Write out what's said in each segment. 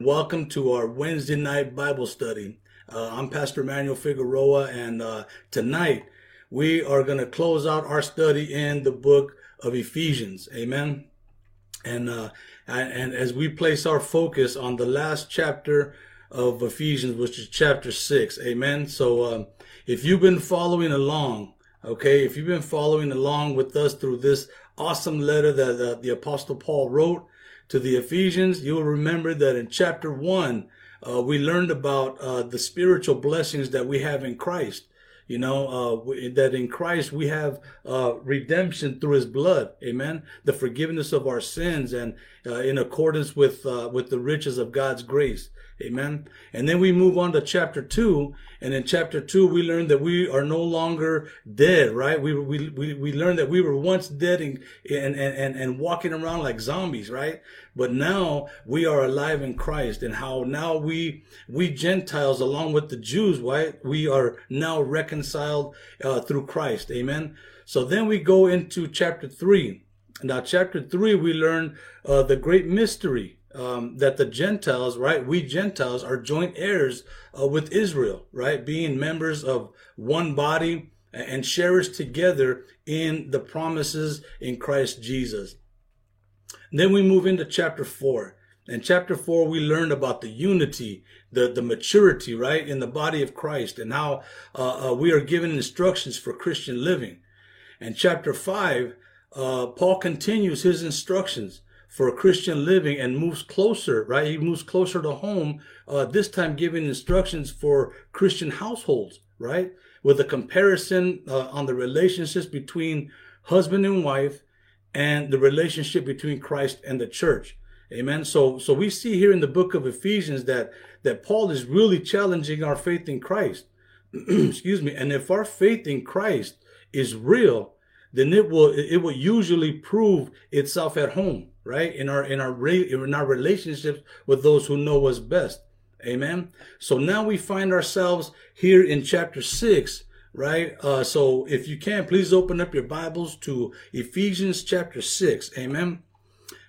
Welcome to our Wednesday night Bible study. Uh, I'm Pastor Manuel Figueroa, and uh, tonight we are going to close out our study in the book of Ephesians. Amen. And uh, and as we place our focus on the last chapter of Ephesians, which is chapter six. Amen. So um, if you've been following along, okay, if you've been following along with us through this awesome letter that the Apostle Paul wrote to the Ephesians, you'll remember that in chapter one, uh, we learned about uh, the spiritual blessings that we have in Christ. You know, uh, that in Christ we have uh, redemption through his blood. Amen. The forgiveness of our sins and uh, in accordance with, uh, with the riches of God's grace. Amen. And then we move on to chapter two. And in chapter two, we learn that we are no longer dead, right? We, we, we, we learned that we were once dead and, and, and, and walking around like zombies, right? But now we are alive in Christ and how now we, we Gentiles along with the Jews, right? We are now reconciled uh, through Christ. Amen. So then we go into chapter three. Now, chapter three, we learn uh, the great mystery um, that the Gentiles, right? We Gentiles are joint heirs uh, with Israel, right? Being members of one body and sharers together in the promises in Christ Jesus. then we move into chapter four. In chapter four, we learn about the unity, the, the maturity, right, in the body of Christ and how uh, uh, we are given instructions for Christian living. And chapter five, uh, Paul continues his instructions for Christian living and moves closer, right? He moves closer to home, uh, this time giving instructions for Christian households, right? With a comparison uh, on the relationships between husband and wife and the relationship between Christ and the church. Amen. So, so we see here in the book of Ephesians that, that Paul is really challenging our faith in Christ. Excuse me. And if our faith in Christ is real, then it will, it will usually prove itself at home right? In our in our in our relationships with those who know us best. Amen. So now we find ourselves here in chapter six, right? Uh, so if you can, please open up your Bibles to Ephesians chapter six. Amen.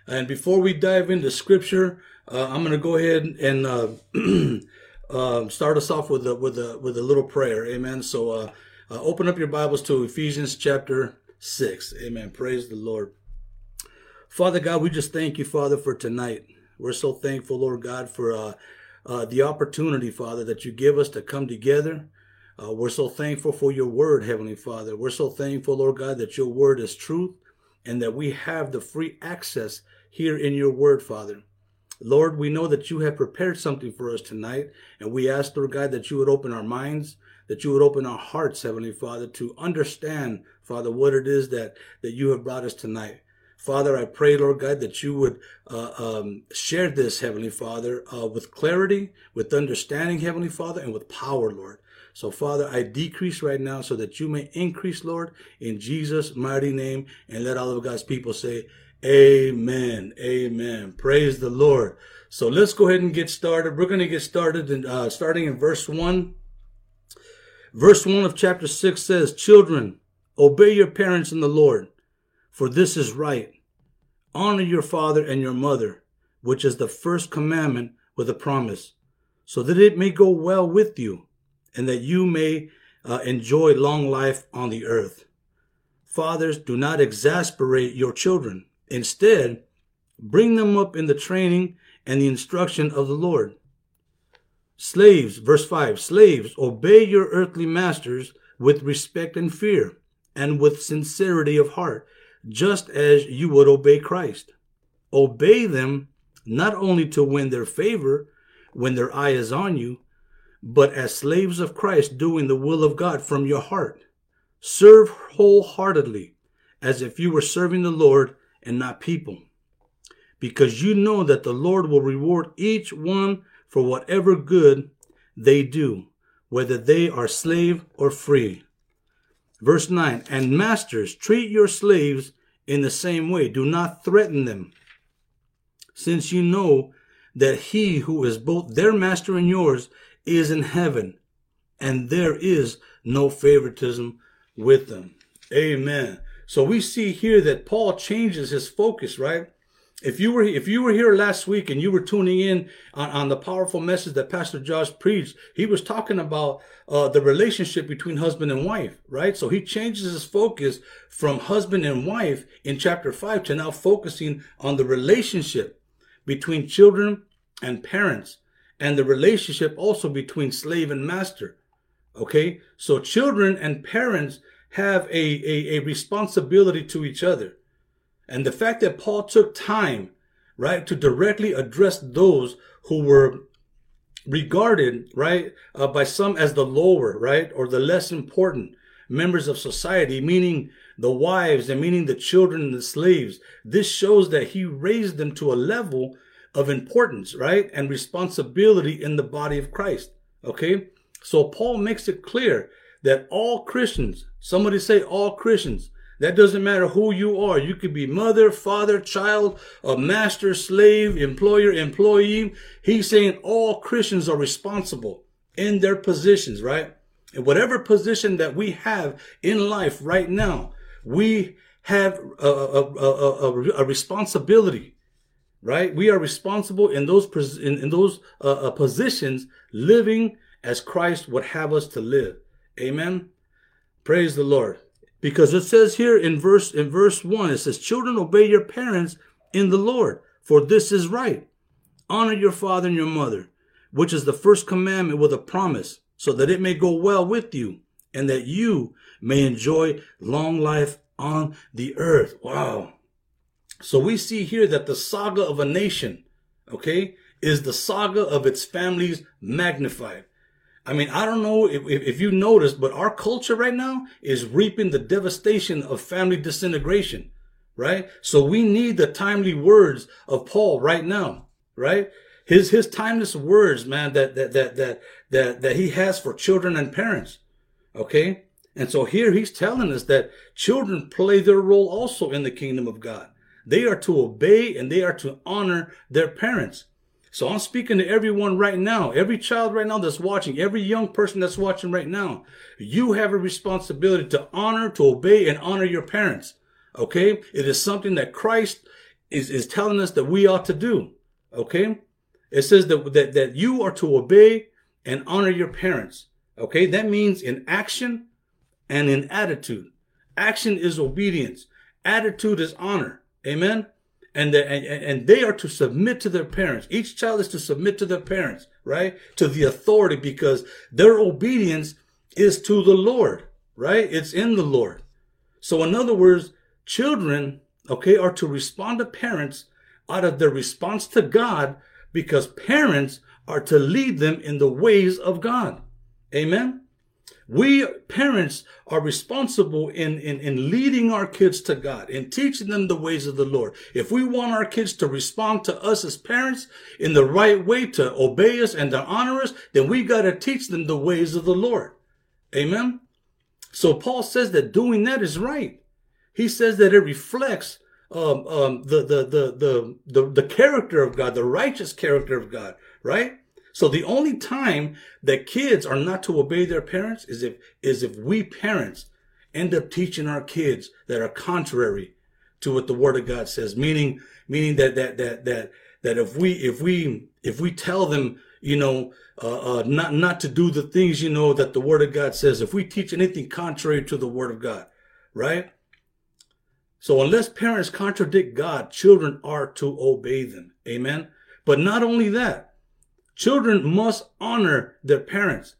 And before we dive into scripture, uh, I'm going to go ahead and uh, uh, start us off with a with a with a little prayer. Amen. So uh, uh, open up your Bibles to Ephesians chapter six. Amen. Praise the Lord. Father God, we just thank you, Father, for tonight. We're so thankful, Lord God, for uh, uh, the opportunity, Father, that you give us to come together. Uh, we're so thankful for your word, Heavenly Father. We're so thankful, Lord God, that your word is truth and that we have the free access here in your word, Father. Lord, we know that you have prepared something for us tonight, and we ask, Lord God, that you would open our minds, that you would open our hearts, Heavenly Father, to understand, Father, what it is that, that you have brought us tonight. Father, I pray, Lord God, that you would uh, um, share this, Heavenly Father, uh, with clarity, with understanding, Heavenly Father, and with power, Lord. So, Father, I decrease right now so that you may increase, Lord, in Jesus' mighty name. And let all of God's people say, Amen. Amen. Praise the Lord. So let's go ahead and get started. We're going to get started in, uh, starting in verse 1. Verse 1 of chapter 6 says, Children, obey your parents in the Lord for this is right. Honor your father and your mother, which is the first commandment with a promise, so that it may go well with you, and that you may uh, enjoy long life on the earth. Fathers, do not exasperate your children. Instead, bring them up in the training and the instruction of the Lord. Slaves, verse 5 Slaves, obey your earthly masters with respect and fear, and with sincerity of heart just as you would obey Christ. Obey them not only to win their favor when their eye is on you, but as slaves of Christ doing the will of God from your heart. Serve wholeheartedly as if you were serving the Lord and not people, because you know that the Lord will reward each one for whatever good they do, whether they are slave or free. Verse 9, and masters, treat your slaves in the same way. Do not threaten them, since you know that he who is both their master and yours is in heaven, and there is no favoritism with them. Amen. So we see here that Paul changes his focus, right? If you were if you were here last week and you were tuning in on, on the powerful message that Pastor Josh preached, he was talking about uh, the relationship between husband and wife, right? So he changes his focus from husband and wife in chapter five to now focusing on the relationship between children and parents, and the relationship also between slave and master. Okay, so children and parents have a, a, a responsibility to each other. And the fact that Paul took time, right, to directly address those who were regarded, right, uh, by some as the lower, right, or the less important members of society, meaning the wives and meaning the children and the slaves. This shows that he raised them to a level of importance, right, and responsibility in the body of Christ. Okay. So Paul makes it clear that all Christians, somebody say all Christians, that doesn't matter who you are. You could be mother, father, child, a master, slave, employer, employee. He's saying all Christians are responsible in their positions, right? In whatever position that we have in life right now, we have a, a, a, a responsibility, right? We are responsible in those in, in those uh, uh, positions, living as Christ would have us to live. Amen. Praise the Lord. Because it says here in verse in verse 1 it says children obey your parents in the Lord for this is right. Honor your father and your mother, which is the first commandment with a promise, so that it may go well with you and that you may enjoy long life on the earth. Wow. So we see here that the saga of a nation, okay, is the saga of its families magnified. I mean, I don't know if, if, you noticed, but our culture right now is reaping the devastation of family disintegration, right? So we need the timely words of Paul right now, right? His, his timeless words, man, that, that, that, that, that, that he has for children and parents. Okay. And so here he's telling us that children play their role also in the kingdom of God. They are to obey and they are to honor their parents. So I'm speaking to everyone right now, every child right now that's watching, every young person that's watching right now. You have a responsibility to honor, to obey, and honor your parents. Okay? It is something that Christ is, is telling us that we ought to do. Okay? It says that, that, that you are to obey and honor your parents. Okay? That means in action and in attitude. Action is obedience. Attitude is honor. Amen? And, the, and, and they are to submit to their parents. Each child is to submit to their parents, right? To the authority because their obedience is to the Lord, right? It's in the Lord. So in other words, children, okay, are to respond to parents out of their response to God because parents are to lead them in the ways of God. Amen. We parents are responsible in, in, in leading our kids to God and teaching them the ways of the Lord. If we want our kids to respond to us as parents in the right way, to obey us and to honor us, then we got to teach them the ways of the Lord. Amen. So Paul says that doing that is right. He says that it reflects um, um, the, the, the, the, the, the character of God, the righteous character of God, right? So the only time that kids are not to obey their parents is if, is if we parents end up teaching our kids that are contrary to what the word of God says. Meaning, meaning that, that, that, that, that if we, if we, if we tell them, you know, uh, uh, not, not to do the things, you know, that the word of God says, if we teach anything contrary to the word of God, right? So unless parents contradict God, children are to obey them. Amen. But not only that, Children must honor their parents.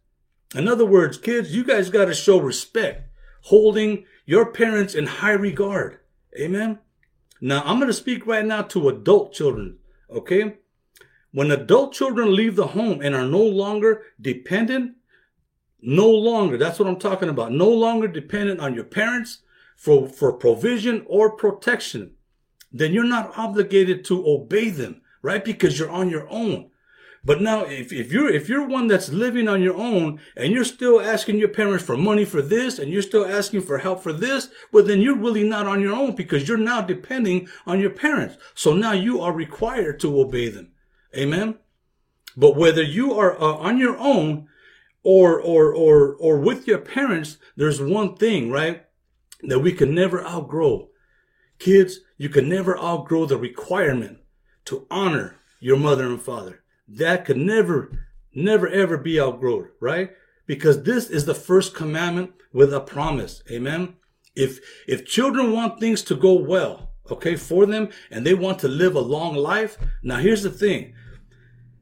In other words, kids, you guys got to show respect, holding your parents in high regard. Amen. Now, I'm going to speak right now to adult children. Okay. When adult children leave the home and are no longer dependent, no longer, that's what I'm talking about, no longer dependent on your parents for, for provision or protection, then you're not obligated to obey them, right? Because you're on your own. But now, if, if you're if you're one that's living on your own and you're still asking your parents for money for this and you're still asking for help for this, well, then you're really not on your own because you're now depending on your parents. So now you are required to obey them. Amen. But whether you are uh, on your own or or or or with your parents, there's one thing, right, that we can never outgrow. Kids, you can never outgrow the requirement to honor your mother and father. That could never, never, ever be outgrown, right? Because this is the first commandment with a promise. Amen. If, if children want things to go well, okay, for them, and they want to live a long life, now here's the thing.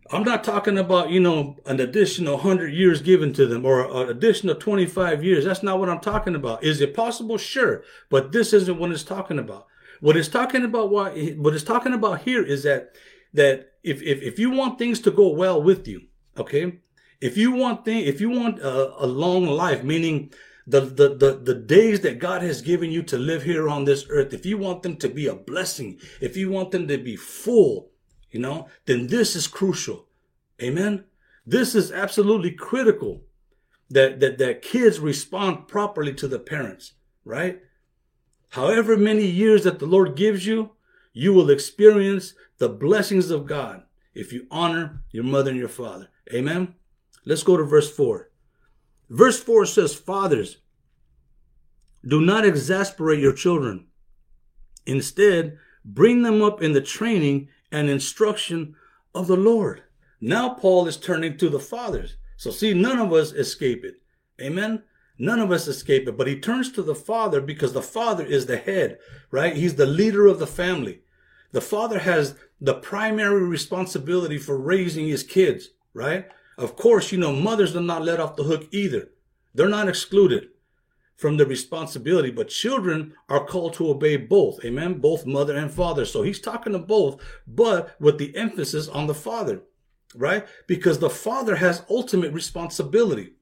I'm not talking about, you know, an additional 100 years given to them or an additional 25 years. That's not what I'm talking about. Is it possible? Sure. But this isn't what it's talking about. What it's talking about, what, what it's talking about here is that, that if, if, if you want things to go well with you, okay, if you want thing, if you want a, a long life, meaning the, the, the, the days that God has given you to live here on this earth, if you want them to be a blessing, if you want them to be full, you know, then this is crucial. Amen. This is absolutely critical that, that, that kids respond properly to the parents, right? However many years that the Lord gives you, you will experience the blessings of God if you honor your mother and your father. Amen. Let's go to verse 4. Verse 4 says, Fathers, do not exasperate your children. Instead, bring them up in the training and instruction of the Lord. Now Paul is turning to the fathers. So see, none of us escape it. Amen. None of us escape it, but he turns to the father because the father is the head, right? He's the leader of the family. The father has the primary responsibility for raising his kids, right? Of course, you know, mothers are not let off the hook either. They're not excluded from the responsibility, but children are called to obey both. Amen. Both mother and father. So he's talking to both, but with the emphasis on the father right? Because the father has ultimate responsibility.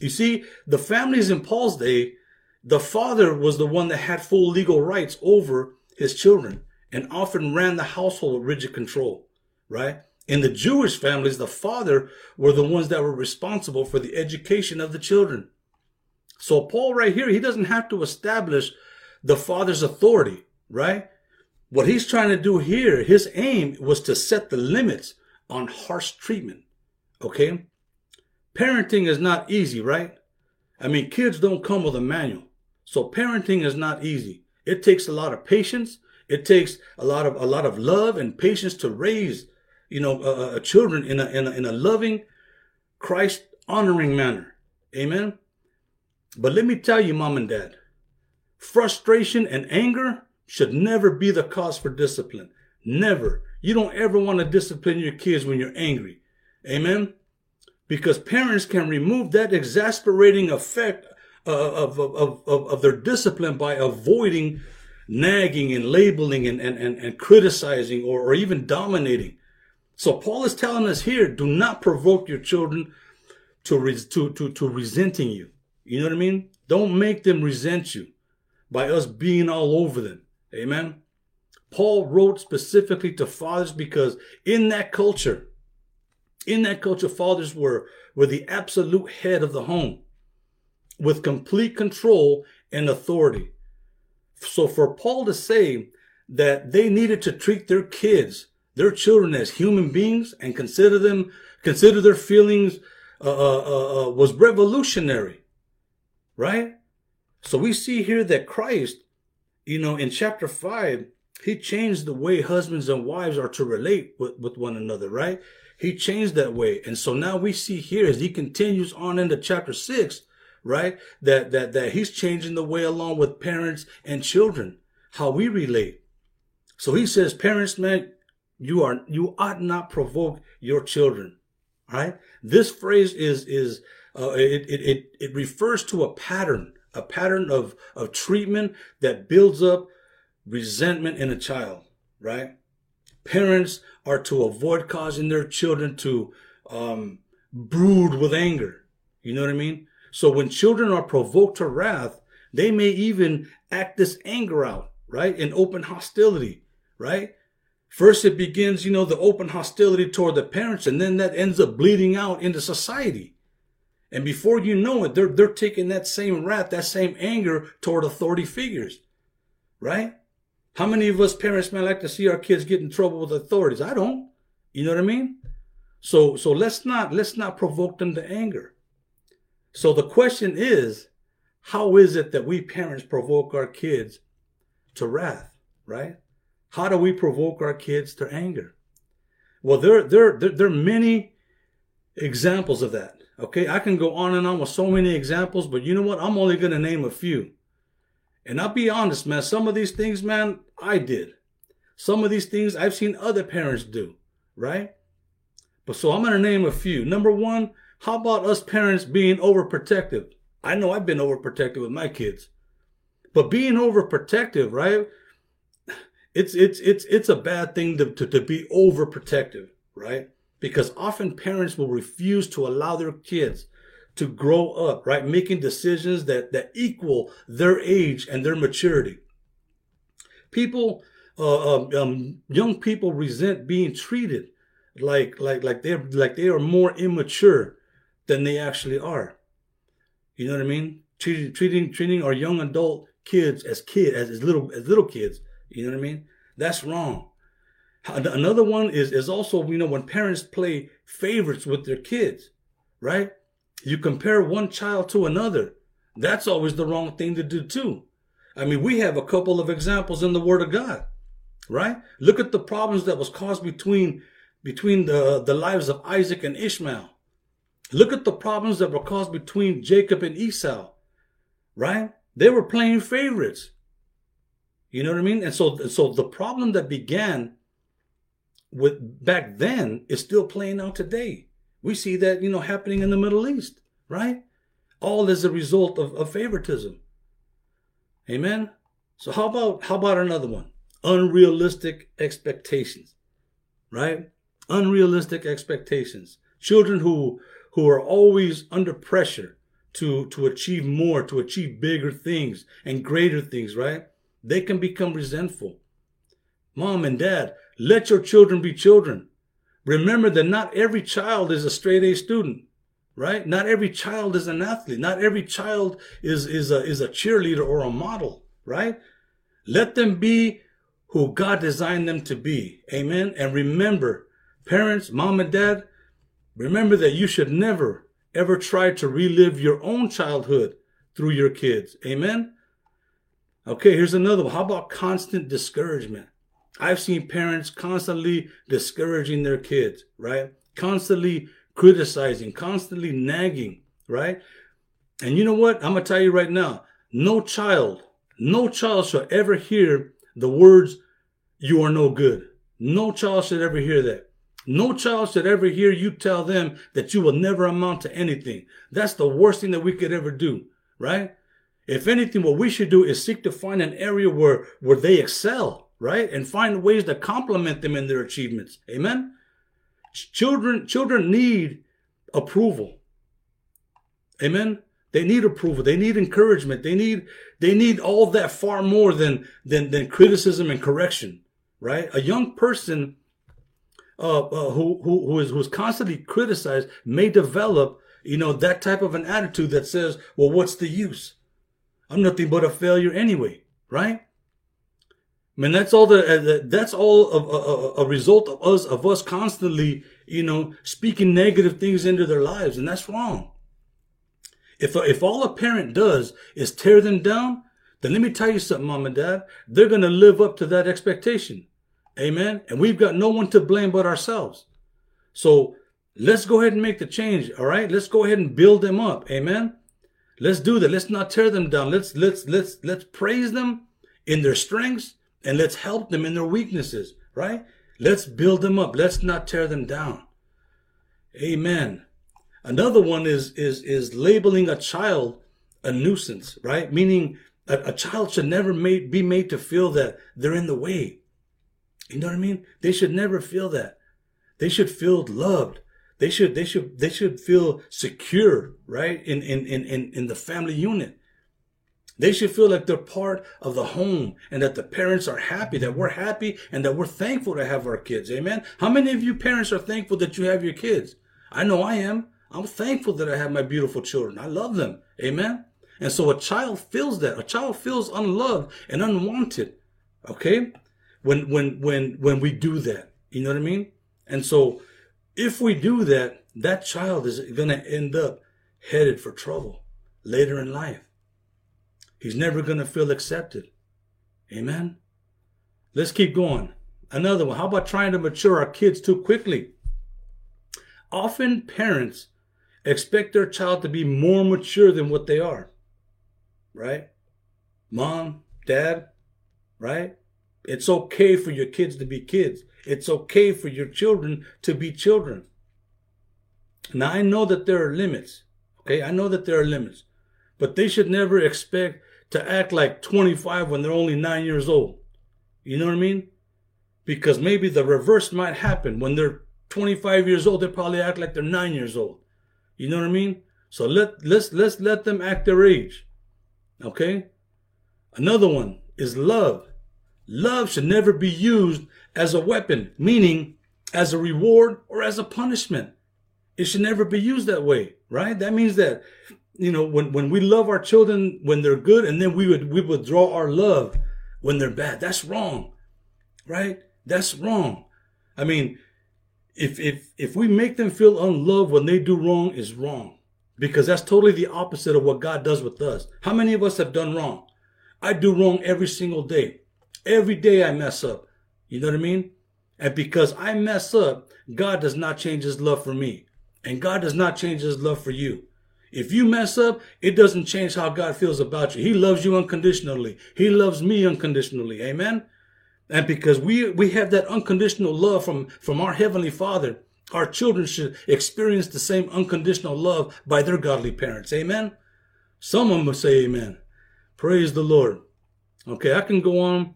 You see, the families in Paul's day, the father was the one that had full legal rights over his children and often ran the household with rigid control, right? In the Jewish families, the father were the ones that were responsible for the education of the children. So Paul right here, he doesn't have to establish the father's authority, right? What he's trying to do here, his aim was to set the limits on harsh treatment. Okay? Parenting is not easy, right? I mean, kids don't come with a manual. So parenting is not easy. It takes a lot of patience. It takes a lot of a lot of love and patience to raise, you know, uh, uh, children in a, in a in a loving, Christ honoring manner. Amen. But let me tell you, mom and dad, frustration and anger should never be the cause for discipline. Never. You don't ever want to discipline your kids when you're angry. Amen? Because parents can remove that exasperating effect of, of, of, of, of their discipline by avoiding nagging and labeling and, and, and, and criticizing or, or even dominating. So Paul is telling us here, do not provoke your children to, re- to, to, to resenting you. You know what I mean? Don't make them resent you by us being all over them. Amen. Paul wrote specifically to fathers because in that culture, in that culture, fathers were, were the absolute head of the home with complete control and authority. So for Paul to say that they needed to treat their kids, their children as human beings and consider them, consider their feelings, uh, uh, uh, uh was revolutionary, right? So we see here that Christ, you know, in chapter five, he changed the way husbands and wives are to relate with, with one another, right? He changed that way. And so now we see here as he continues on into chapter six, right? That, that, that he's changing the way along with parents and children, how we relate. So he says, parents, man, you are, you ought not provoke your children, right? This phrase is, is, uh, it, it, it, it refers to a pattern, a pattern of, of treatment that builds up resentment in a child, right? Parents are to avoid causing their children to um, brood with anger. You know what I mean? So when children are provoked to wrath, they may even act this anger out, right? In open hostility, right? First, it begins, you know, the open hostility toward the parents, and then that ends up bleeding out into society. And before you know it, they're, they're taking that same wrath, that same anger toward authority figures, right? How many of us parents might like to see our kids get in trouble with authorities? I don't. You know what I mean? So so let's not let's not provoke them to anger. So the question is, how is it that we parents provoke our kids to wrath, right? How do we provoke our kids to anger? Well, there, there, there, there are many examples of that. Okay, I can go on and on with so many examples, but you know what? I'm only going to name a few. And I'll be honest, man, some of these things, man, I did. Some of these things I've seen other parents do, right? But so I'm going to name a few. Number one, how about us parents being overprotective? I know I've been overprotective with my kids, but being overprotective, right? It's it's it's it's a bad thing to, to, to be overprotective, right? Because often parents will refuse to allow their kids to grow up, right? Making decisions that, that equal their age and their maturity. People, uh, um, um, young people resent being treated like, like, like they're, like they are more immature than they actually are. You know what I mean? Treating, treating, treating our young adult kids as kid, as, as little, as little kids. You know what I mean? That's wrong. Another one is, is also, you know, when parents play favorites with their kids, right? You compare one child to another. That's always the wrong thing to do too. I mean, we have a couple of examples in the Word of God, right? Look at the problems that was caused between between the, the lives of Isaac and Ishmael. Look at the problems that were caused between Jacob and Esau, right? They were playing favorites. You know what I mean? And so, so the problem that began with back then is still playing out today. We see that, you know, happening in the Middle East, right? All as a result of, of favoritism. Amen. So how about how about another one? Unrealistic expectations. Right? Unrealistic expectations. Children who who are always under pressure to to achieve more, to achieve bigger things and greater things, right? They can become resentful. Mom and dad, let your children be children. Remember that not every child is a straight A student, right? Not every child is an athlete. Not every child is, is, a, is a cheerleader or a model, right? Let them be who God designed them to be. Amen. And remember, parents, mom and dad, remember that you should never, ever try to relive your own childhood through your kids. Amen. Okay, here's another one. How about constant discouragement? I've seen parents constantly discouraging their kids, right? Constantly criticizing, constantly nagging, right? And you know what? I'm going to tell you right now no child, no child shall ever hear the words, you are no good. No child should ever hear that. No child should ever hear you tell them that you will never amount to anything. That's the worst thing that we could ever do, right? If anything, what we should do is seek to find an area where, where they excel, right? And find ways to compliment them in their achievements. Amen. Children, children need approval. Amen. They need approval. They need encouragement. They need, they need all that far more than, than, than criticism and correction, right? A young person, uh, uh, who, who, who is, who's constantly criticized may develop, you know, that type of an attitude that says, well, what's the use? I'm nothing but a failure anyway, right? I mean, that's all the, uh, that's all a, a result of us, of us constantly, you know, speaking negative things into their lives. And that's wrong. If, if all a parent does is tear them down, then let me tell you something, mom and dad, they're going to live up to that expectation. Amen. And we've got no one to blame but ourselves. So let's go ahead and make the change. All right. Let's go ahead and build them up. Amen. Let's do that. Let's not tear them down. Let's, let's, let's, let's praise them in their strengths and let's help them in their weaknesses, right? Let's build them up. Let's not tear them down. Amen. Another one is is is labeling a child a nuisance, right? Meaning a, a child should never made, be made to feel that they're in the way. You know what I mean? They should never feel that. They should feel loved. They should they should they should feel secure, right? In in in in, in the family unit. They should feel like they're part of the home and that the parents are happy, that we're happy and that we're thankful to have our kids. Amen. How many of you parents are thankful that you have your kids? I know I am. I'm thankful that I have my beautiful children. I love them. Amen. And so a child feels that. A child feels unloved and unwanted. Okay? When when when when we do that. You know what I mean? And so if we do that, that child is going to end up headed for trouble later in life. He's never going to feel accepted. Amen. Let's keep going. Another one. How about trying to mature our kids too quickly? Often parents expect their child to be more mature than what they are. Right? Mom, dad, right? It's okay for your kids to be kids. It's okay for your children to be children. Now, I know that there are limits. Okay, I know that there are limits, but they should never expect to act like 25 when they're only nine years old. You know what I mean? Because maybe the reverse might happen. When they're 25 years old, they probably act like they're nine years old. You know what I mean? So let let's let's let them act their age. Okay? Another one is love. Love should never be used as a weapon, meaning as a reward or as a punishment. It should never be used that way, right? That means that, you know, when, when we love our children when they're good and then we would we withdraw our love when they're bad. That's wrong. Right? That's wrong. I mean, if if if we make them feel unloved when they do wrong is wrong. Because that's totally the opposite of what God does with us. How many of us have done wrong? I do wrong every single day. Every day I mess up. You know what I mean? And because I mess up, God does not change his love for me. And God does not change his love for you. If you mess up, it doesn't change how God feels about you. He loves you unconditionally. He loves me unconditionally. Amen. And because we, we have that unconditional love from, from our Heavenly Father, our children should experience the same unconditional love by their godly parents. Amen. Someone must say amen. Praise the Lord. Okay, I can go on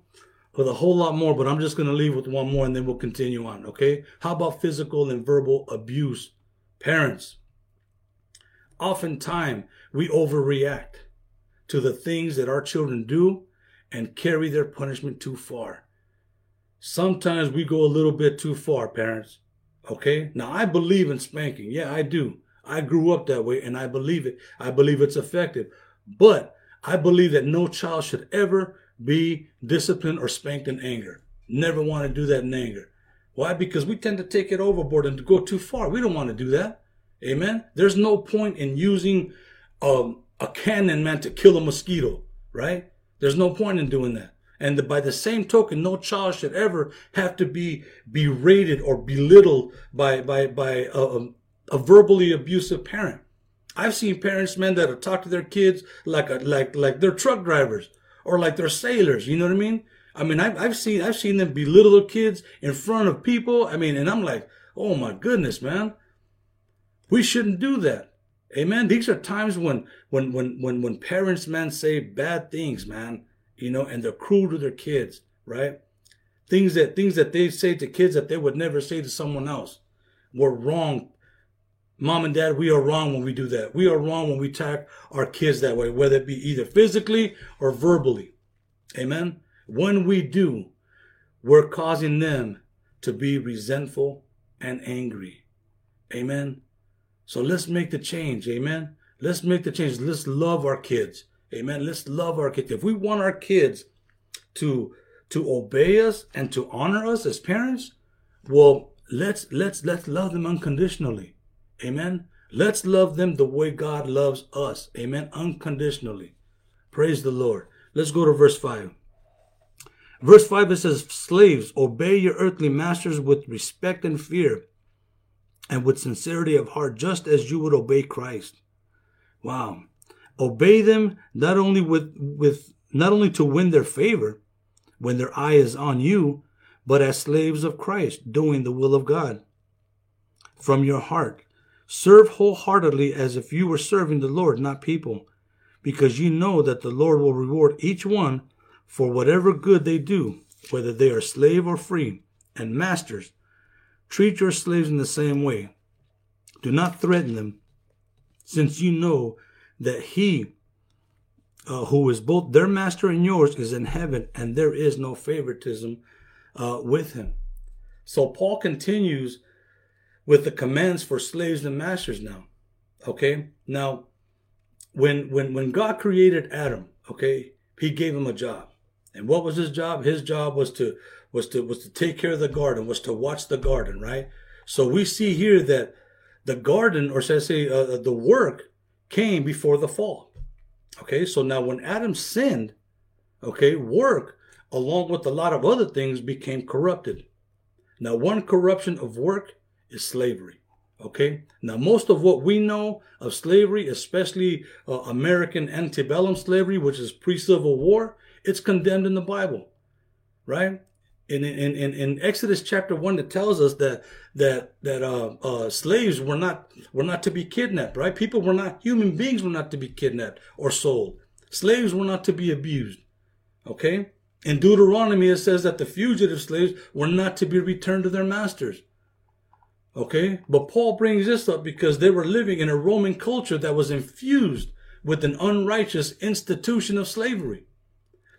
with a whole lot more, but I'm just going to leave with one more and then we'll continue on. Okay. How about physical and verbal abuse? Parents, oftentimes we overreact to the things that our children do and carry their punishment too far. Sometimes we go a little bit too far, parents. Okay. Now I believe in spanking. Yeah, I do. I grew up that way and I believe it. I believe it's effective. But I believe that no child should ever be disciplined or spanked in anger. Never want to do that in anger. Why? Because we tend to take it overboard and go too far. We don't want to do that. Amen. There's no point in using um, a cannon man to kill a mosquito, right? There's no point in doing that. And by the same token, no child should ever have to be berated or belittled by by by a, a, a verbally abusive parent. I've seen parents, man, that talked to their kids like a, like like they're truck drivers or like they're sailors. You know what I mean? I mean, I've, I've seen I've seen them belittle kids in front of people. I mean, and I'm like, oh my goodness, man, we shouldn't do that. Amen. These are times when when when when when parents, man, say bad things, man. You know, and they're cruel to their kids, right? Things that things that they say to kids that they would never say to someone else. We're wrong Mom and dad, we are wrong when we do that. We are wrong when we attack our kids that way, whether it be either physically or verbally. Amen. When we do, we're causing them to be resentful and angry. Amen. So let's make the change. Amen. Let's make the change. Let's love our kids. Amen. Let's love our kids. If we want our kids to to obey us and to honor us as parents, well, let's let's let's love them unconditionally. Amen. Let's love them the way God loves us. Amen. Unconditionally. Praise the Lord. Let's go to verse 5. Verse 5 it says, Slaves, obey your earthly masters with respect and fear and with sincerity of heart, just as you would obey Christ. Wow. Obey them not only with, with not only to win their favor when their eye is on you, but as slaves of Christ, doing the will of God from your heart Serve wholeheartedly as if you were serving the Lord, not people, because you know that the Lord will reward each one for whatever good they do, whether they are slave or free. And masters, treat your slaves in the same way. Do not threaten them, since you know that he uh, who is both their master and yours is in heaven, and there is no favoritism uh, with him. So Paul continues with the commands for slaves and masters now. Okay? Now, when when when God created Adam, okay, he gave him a job. And what was his job? His job was to was to was to take care of the garden, was to watch the garden, right? So we see here that the garden, or should I say, uh, the work came before the fall. Okay, so now when Adam sinned, okay, work along with a lot of other things, became corrupted. Now, one corruption of work is slavery. Okay. Now, most of what we know of slavery, especially uh, American antebellum slavery, which is pre-Civil War, it's condemned in the Bible, right? In, in, in, in Exodus chapter one, it tells us that that that uh, uh, slaves were not were not to be kidnapped, right? People were not human beings were not to be kidnapped or sold. Slaves were not to be abused. Okay. In Deuteronomy, it says that the fugitive slaves were not to be returned to their masters. Okay? But Paul brings this up because they were living in a Roman culture that was infused with an unrighteous institution of slavery.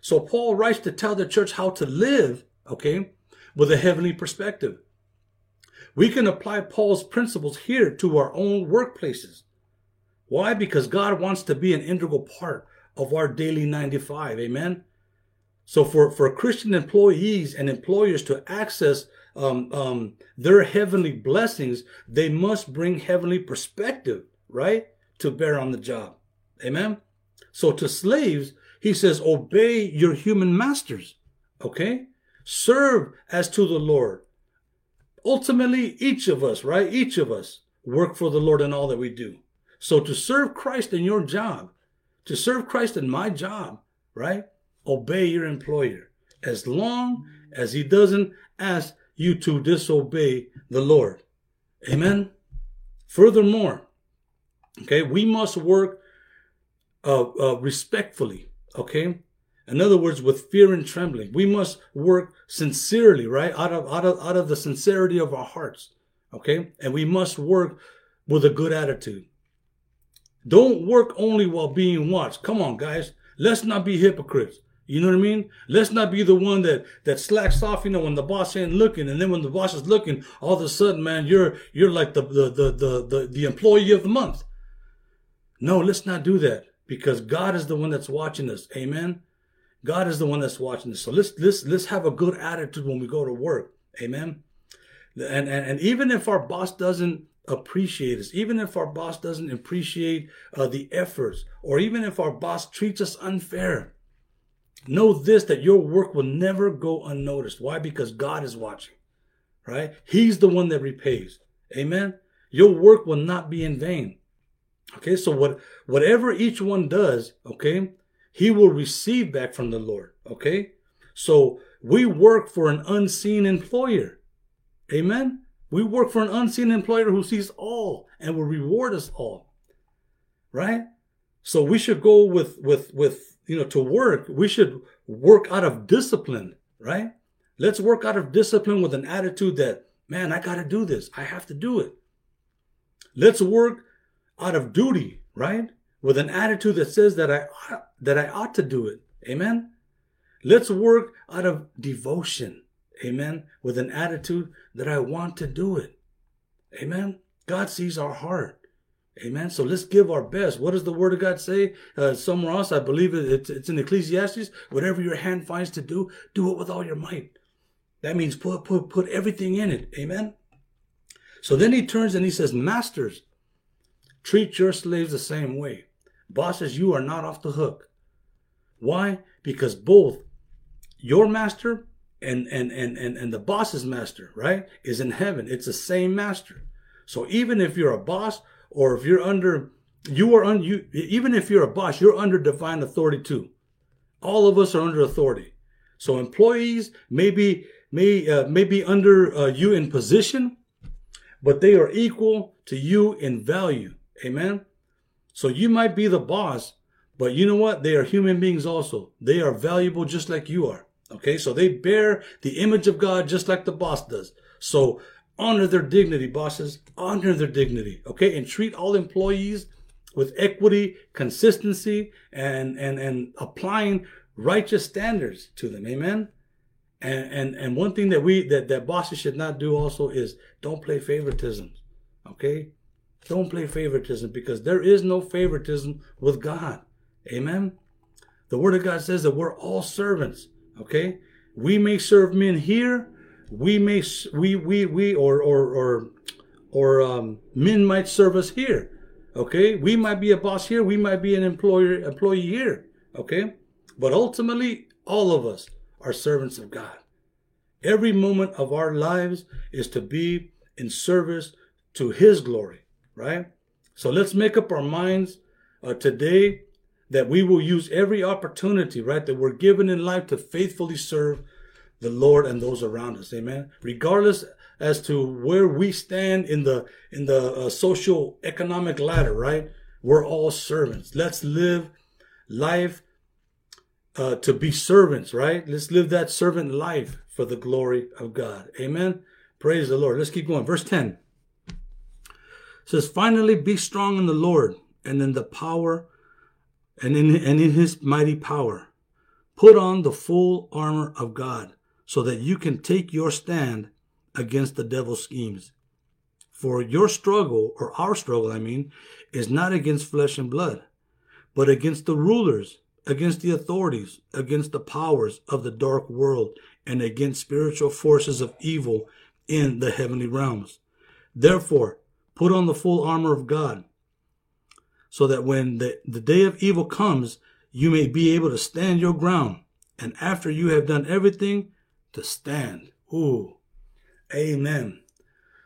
So Paul writes to tell the church how to live, okay, with a heavenly perspective. We can apply Paul's principles here to our own workplaces. Why? Because God wants to be an integral part of our daily 95. Amen. So for, for Christian employees and employers to access um, um, their heavenly blessings, they must bring heavenly perspective, right, to bear on the job. Amen. So to slaves, he says, obey your human masters. Okay. Serve as to the Lord. Ultimately, each of us, right? Each of us work for the Lord in all that we do. So to serve Christ in your job, to serve Christ in my job, right? Obey your employer as long as he doesn't ask you to disobey the Lord. Amen. Furthermore, okay, we must work uh, uh, respectfully. Okay. In other words, with fear and trembling, we must work sincerely, right? Out of out of out of the sincerity of our hearts. Okay, and we must work with a good attitude. Don't work only while being watched. Come on, guys. Let's not be hypocrites. You know what I mean? Let's not be the one that that slacks off, you know, when the boss ain't looking, and then when the boss is looking, all of a sudden, man, you're you're like the the the the the, the employee of the month. No, let's not do that because God is the one that's watching us. Amen. God is the one that's watching us. So let's let's let's have a good attitude when we go to work. Amen. And and, and even if our boss doesn't appreciate us, even if our boss doesn't appreciate uh, the efforts, or even if our boss treats us unfair, know this that your work will never go unnoticed. Why? Because God is watching, right? He's the one that repays. Amen. Your work will not be in vain. Okay, so what whatever each one does, okay, he will receive back from the Lord. Okay, so we work for an unseen employer. Amen. We work for an unseen employer who sees all and will reward us all. Right? So we should go with with with you know to work. We should work out of discipline, right? Let's work out of discipline with an attitude that, man, I got to do this. I have to do it. Let's work out of duty, right? With an attitude that says that I that I ought to do it. Amen. Let's work out of devotion Amen. With an attitude that I want to do it. Amen. God sees our heart. Amen. So let's give our best. What does the word of God say? Uh, somewhere else, I believe it's, it's in Ecclesiastes. Whatever your hand finds to do, do it with all your might. That means put, put, put everything in it. Amen. So then he turns and he says, Masters, treat your slaves the same way. Bosses, you are not off the hook. Why? Because both your master and and and and, and the boss's master right is in heaven it's the same master so even if you're a boss or if you're under you are on you even if you're a boss you're under divine authority too. All of us are under authority. So employees may be may uh, may be under uh, you in position but they are equal to you in value. Amen? So you might be the boss but you know what? They are human beings also. They are valuable just like you are. Okay, so they bear the image of God just like the boss does. So honor their dignity, bosses. Honor their dignity. Okay, and treat all employees with equity, consistency, and and and applying righteous standards to them. Amen. And and and one thing that we that that bosses should not do also is don't play favoritism. Okay, don't play favoritism because there is no favoritism with God. Amen. The Word of God says that we're all servants. Okay, we may serve men here. We may we we we or or or or um, men might serve us here. Okay, we might be a boss here. We might be an employer employee here. Okay, but ultimately, all of us are servants of God. Every moment of our lives is to be in service to His glory, right? So let's make up our minds uh, today that we will use every opportunity, right, that we're given in life to faithfully serve the Lord and those around us. Amen. Regardless as to where we stand in the in the uh, social economic ladder, right? We're all servants. Let's live life uh, to be servants, right? Let's live that servant life for the glory of God. Amen. Praise the Lord. Let's keep going. Verse 10 says, Finally, be strong in the Lord and in the power and in, and in his mighty power. Put on the full armor of God so that you can take your stand against the devil's schemes. For your struggle, or our struggle, I mean, is not against flesh and blood, but against the rulers, against the authorities, against the powers of the dark world, and against spiritual forces of evil in the heavenly realms. Therefore, put on the full armor of God, so that when the, the day of evil comes, you may be able to stand your ground. And after you have done everything, to stand. Ooh, amen.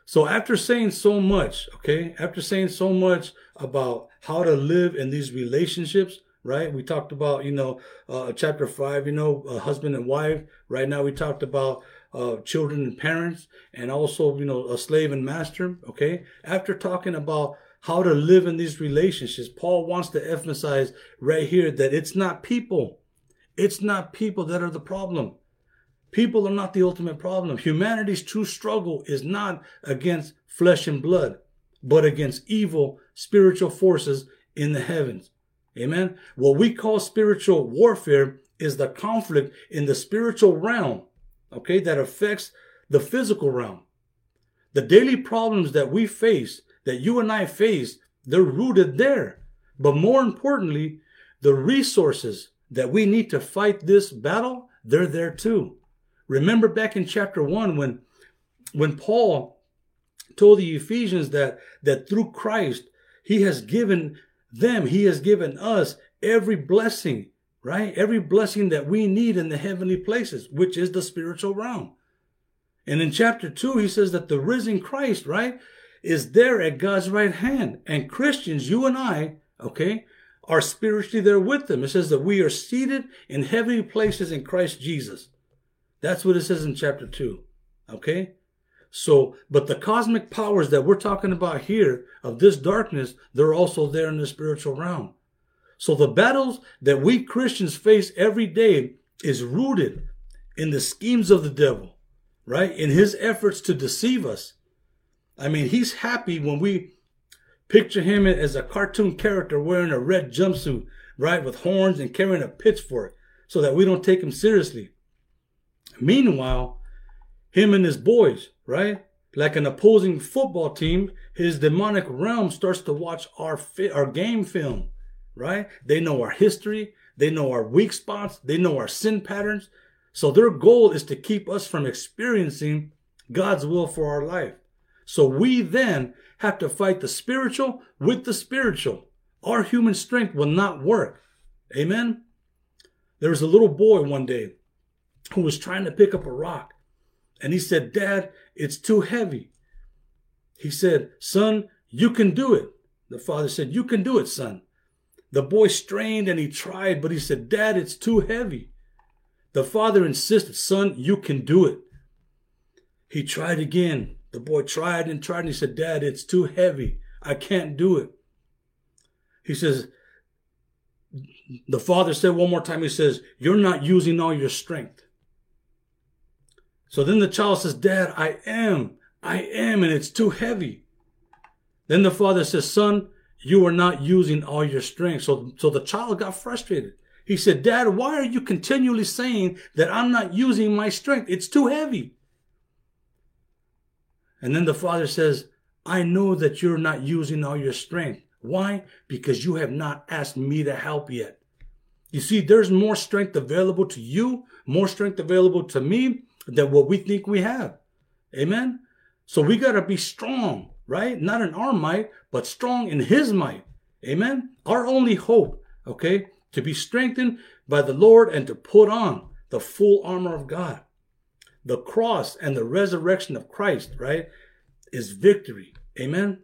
So after saying so much, okay, after saying so much about how to live in these relationships, right? We talked about, you know, uh, chapter five, you know, uh, husband and wife. Right now, we talked about uh, children and parents, and also, you know, a slave and master. Okay. After talking about how to live in these relationships, Paul wants to emphasize right here that it's not people. It's not people that are the problem. People are not the ultimate problem. Humanity's true struggle is not against flesh and blood, but against evil spiritual forces in the heavens. Amen. What we call spiritual warfare is the conflict in the spiritual realm, okay, that affects the physical realm. The daily problems that we face, that you and I face, they're rooted there. But more importantly, the resources that we need to fight this battle, they're there too. Remember back in chapter 1 when when Paul told the Ephesians that that through Christ he has given them, he has given us every blessing, right? Every blessing that we need in the heavenly places, which is the spiritual realm. And in chapter 2 he says that the risen Christ, right, is there at God's right hand. And Christians, you and I, okay, are spiritually there with them. It says that we are seated in heavenly places in Christ Jesus. That's what it says in chapter 2. Okay? So, but the cosmic powers that we're talking about here of this darkness, they're also there in the spiritual realm. So the battles that we Christians face every day is rooted in the schemes of the devil, right? In his efforts to deceive us. I mean, he's happy when we picture him as a cartoon character wearing a red jumpsuit, right? With horns and carrying a pitchfork so that we don't take him seriously. Meanwhile, him and his boys, right? Like an opposing football team, his demonic realm starts to watch our fi- our game film, right? They know our history, they know our weak spots, they know our sin patterns. So their goal is to keep us from experiencing God's will for our life. So we then have to fight the spiritual with the spiritual. Our human strength will not work. Amen. There was a little boy one day who was trying to pick up a rock. And he said, Dad, it's too heavy. He said, Son, you can do it. The father said, You can do it, son. The boy strained and he tried, but he said, Dad, it's too heavy. The father insisted, Son, you can do it. He tried again. The boy tried and tried, and he said, Dad, it's too heavy. I can't do it. He says, The father said one more time, He says, You're not using all your strength. So then the child says, Dad, I am. I am, and it's too heavy. Then the father says, Son, you are not using all your strength. So, so the child got frustrated. He said, Dad, why are you continually saying that I'm not using my strength? It's too heavy. And then the father says, I know that you're not using all your strength. Why? Because you have not asked me to help yet. You see, there's more strength available to you, more strength available to me than what we think we have. Amen. So we got to be strong, right? Not in our might, but strong in his might. Amen. Our only hope, okay, to be strengthened by the Lord and to put on the full armor of God. The cross and the resurrection of Christ, right, is victory. Amen.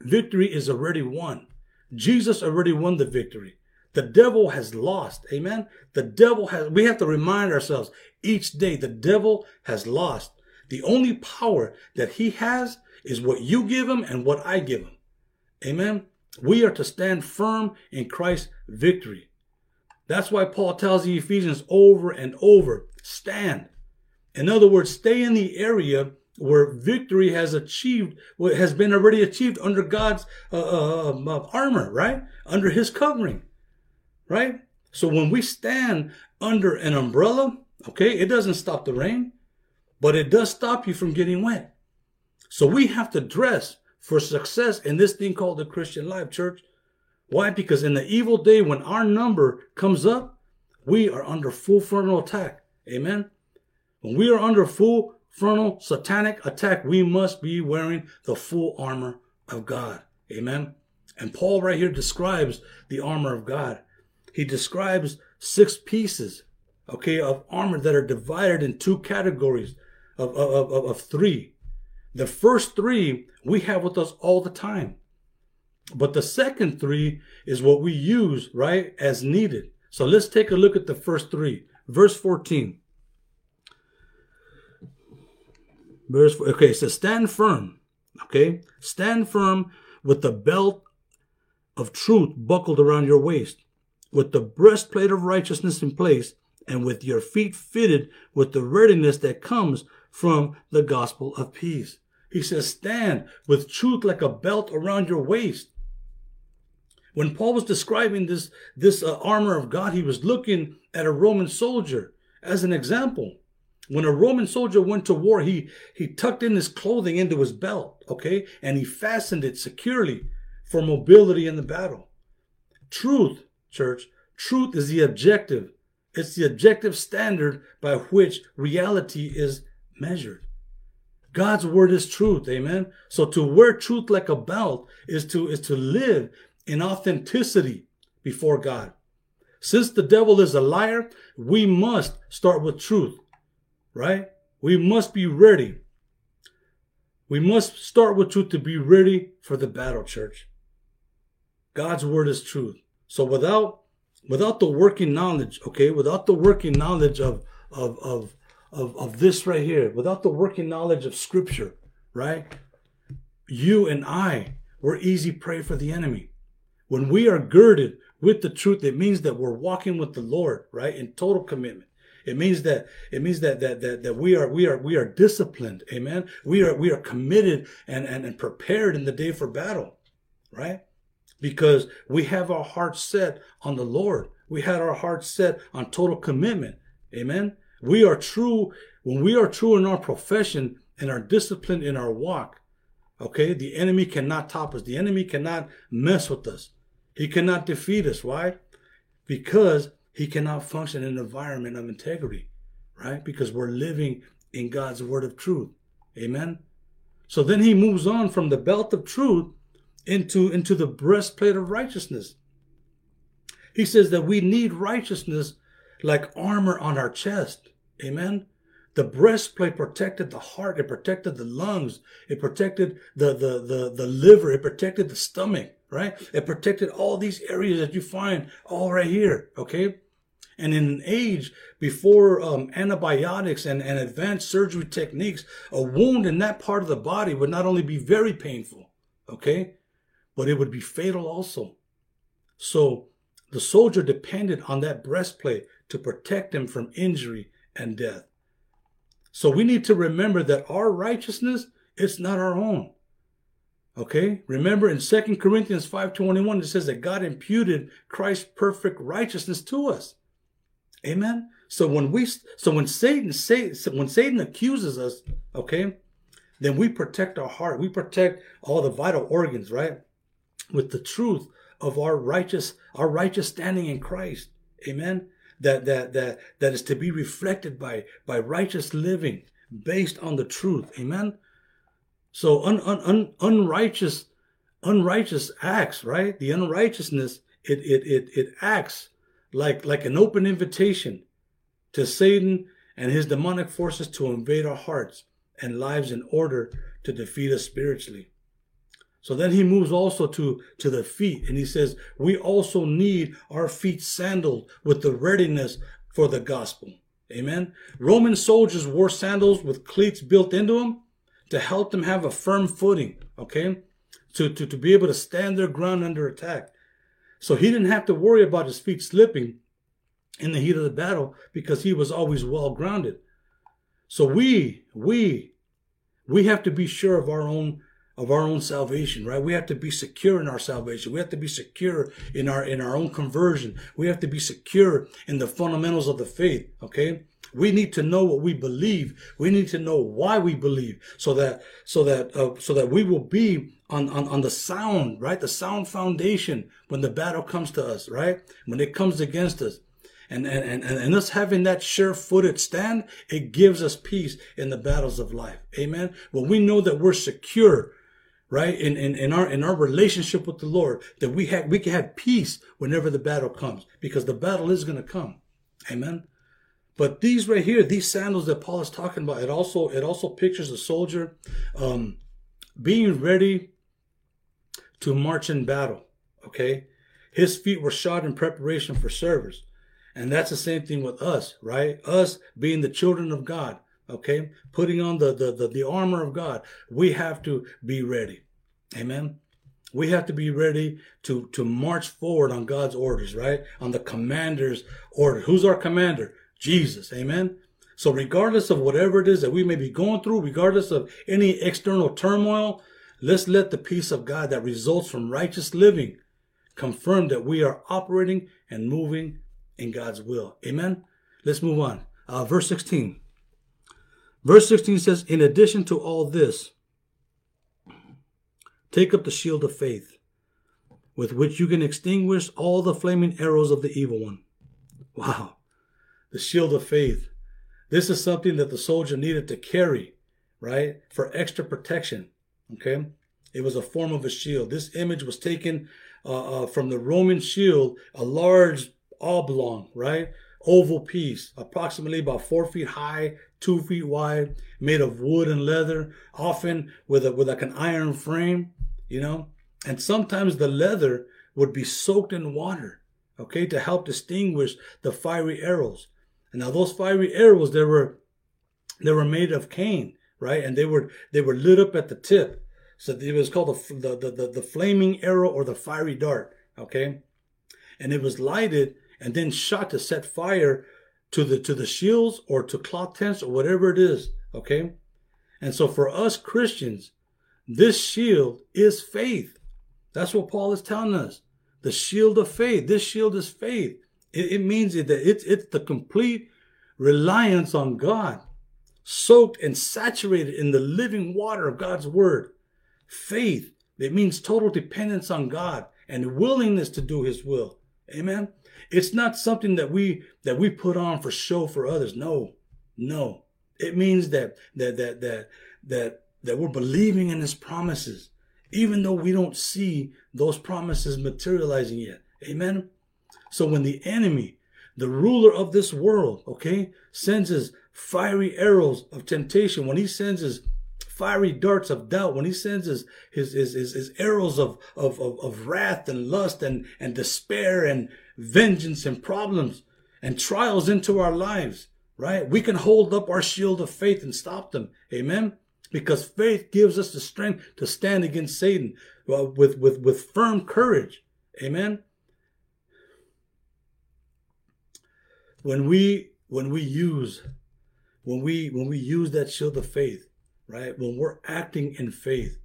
Victory is already won. Jesus already won the victory. The devil has lost. Amen. The devil has, we have to remind ourselves each day the devil has lost. The only power that he has is what you give him and what I give him. Amen. We are to stand firm in Christ's victory. That's why Paul tells the Ephesians over and over stand. In other words, stay in the area where victory has achieved, what has been already achieved under God's uh, uh, um, uh, armor, right? Under his covering, right? So when we stand under an umbrella, okay, it doesn't stop the rain, but it does stop you from getting wet. So we have to dress for success in this thing called the Christian life, church. Why? Because in the evil day, when our number comes up, we are under full frontal attack. Amen. When we are under full frontal satanic attack, we must be wearing the full armor of God. Amen. And Paul right here describes the armor of God. He describes six pieces, okay, of armor that are divided in two categories of, of, of, of three. The first three we have with us all the time. But the second three is what we use, right, as needed. So let's take a look at the first three. Verse 14. Verse, okay, so stand firm. Okay, stand firm with the belt of truth buckled around your waist, with the breastplate of righteousness in place, and with your feet fitted with the readiness that comes from the gospel of peace. He says, stand with truth like a belt around your waist. When Paul was describing this, this uh, armor of God, he was looking at a Roman soldier as an example. When a Roman soldier went to war, he, he tucked in his clothing into his belt, okay? And he fastened it securely for mobility in the battle. Truth, church, truth is the objective. It's the objective standard by which reality is measured. God's word is truth. Amen. So to wear truth like a belt is to, is to live in authenticity before God. Since the devil is a liar, we must start with truth, right? We must be ready. We must start with truth to be ready for the battle, church. God's word is truth. So without without the working knowledge, okay, without the working knowledge of of of of, of this right here, without the working knowledge of scripture, right? You and I, we're easy prey for the enemy. When we are girded with the truth, it means that we're walking with the Lord, right? In total commitment. It means that it means that that that, that we are we are we are disciplined. Amen. We are we are committed and, and, and prepared in the day for battle, right? Because we have our hearts set on the Lord. We had our hearts set on total commitment. Amen. We are true when we are true in our profession and are disciplined in our walk. Okay, the enemy cannot top us. The enemy cannot mess with us. He cannot defeat us. Why? Because he cannot function in an environment of integrity, right? Because we're living in God's word of truth. Amen. So then he moves on from the belt of truth into, into the breastplate of righteousness. He says that we need righteousness like armor on our chest. Amen. The breastplate protected the heart. It protected the lungs. It protected the, the, the, the liver. It protected the stomach, right? It protected all these areas that you find all right here. Okay. And in an age before um, antibiotics and, and advanced surgery techniques, a wound in that part of the body would not only be very painful, okay, but it would be fatal also. So the soldier depended on that breastplate to protect him from injury and death. So we need to remember that our righteousness is not our own. Okay? Remember in 2 Corinthians 5:21 it says that God imputed Christ's perfect righteousness to us. Amen. So when we so when Satan say when Satan accuses us, okay, then we protect our heart. We protect all the vital organs, right? With the truth of our righteous our righteous standing in Christ. Amen that that that that is to be reflected by by righteous living based on the truth amen so un, un, un, unrighteous unrighteous acts right the unrighteousness it it it, it acts like like an open invitation to Satan and his demonic forces to invade our hearts and lives in order to defeat us spiritually. So then he moves also to, to the feet and he says, we also need our feet sandaled with the readiness for the gospel. Amen. Roman soldiers wore sandals with cleats built into them to help them have a firm footing. Okay. To, to, to be able to stand their ground under attack. So he didn't have to worry about his feet slipping in the heat of the battle because he was always well grounded. So we, we, we have to be sure of our own of our own salvation, right? We have to be secure in our salvation. We have to be secure in our in our own conversion. We have to be secure in the fundamentals of the faith, okay? We need to know what we believe. We need to know why we believe so that so that uh, so that we will be on, on on the sound, right? The sound foundation when the battle comes to us, right? When it comes against us. And, and, and, and us having that sure footed stand, it gives us peace in the battles of life. Amen. When we know that we're secure, right? In, in, in our, in our relationship with the Lord, that we have, we can have peace whenever the battle comes because the battle is going to come. Amen. But these right here, these sandals that Paul is talking about, it also, it also pictures a soldier, um, being ready to march in battle. Okay. His feet were shod in preparation for service. And that's the same thing with us, right? Us being the children of God, okay? Putting on the, the, the, the armor of God. We have to be ready. Amen. We have to be ready to, to march forward on God's orders, right? On the commander's order. Who's our commander? Jesus. Amen. So regardless of whatever it is that we may be going through, regardless of any external turmoil, let's let the peace of God that results from righteous living confirm that we are operating and moving in God's will. Amen. Let's move on. Uh, verse 16. Verse 16 says, In addition to all this, take up the shield of faith, with which you can extinguish all the flaming arrows of the evil one. Wow. The shield of faith. This is something that the soldier needed to carry, right? For extra protection. Okay. It was a form of a shield. This image was taken uh, uh, from the Roman shield, a large oblong, right? Oval piece, approximately about four feet high, two feet wide, made of wood and leather, often with a, with like an iron frame, you know. And sometimes the leather would be soaked in water, okay, to help distinguish the fiery arrows. And now those fiery arrows, they were they were made of cane, right? And they were they were lit up at the tip. So it was called the the the, the flaming arrow or the fiery dart, okay? And it was lighted and then shot to set fire to the to the shields or to cloth tents or whatever it is okay? And so for us christians this shield is faith. That's what paul is telling us. The shield of faith. This shield is faith. It, it means that it's it's the complete reliance on god soaked and saturated in the living water of god's word. Faith. It means total dependence on god and willingness to do his will. Amen it's not something that we that we put on for show for others. No, no. It means that that that that that that we're believing in his promises, even though we don't see those promises materializing yet. Amen. So when the enemy, the ruler of this world, okay, sends his fiery arrows of temptation, when he sends his fiery darts of doubt, when he sends his his his, his, his arrows of, of, of, of wrath and lust and, and despair and vengeance and problems and trials into our lives, right? We can hold up our shield of faith and stop them. Amen. Because faith gives us the strength to stand against Satan with, with, with firm courage. Amen. When we when we use when we when we use that shield of faith, right? When we're acting in faith,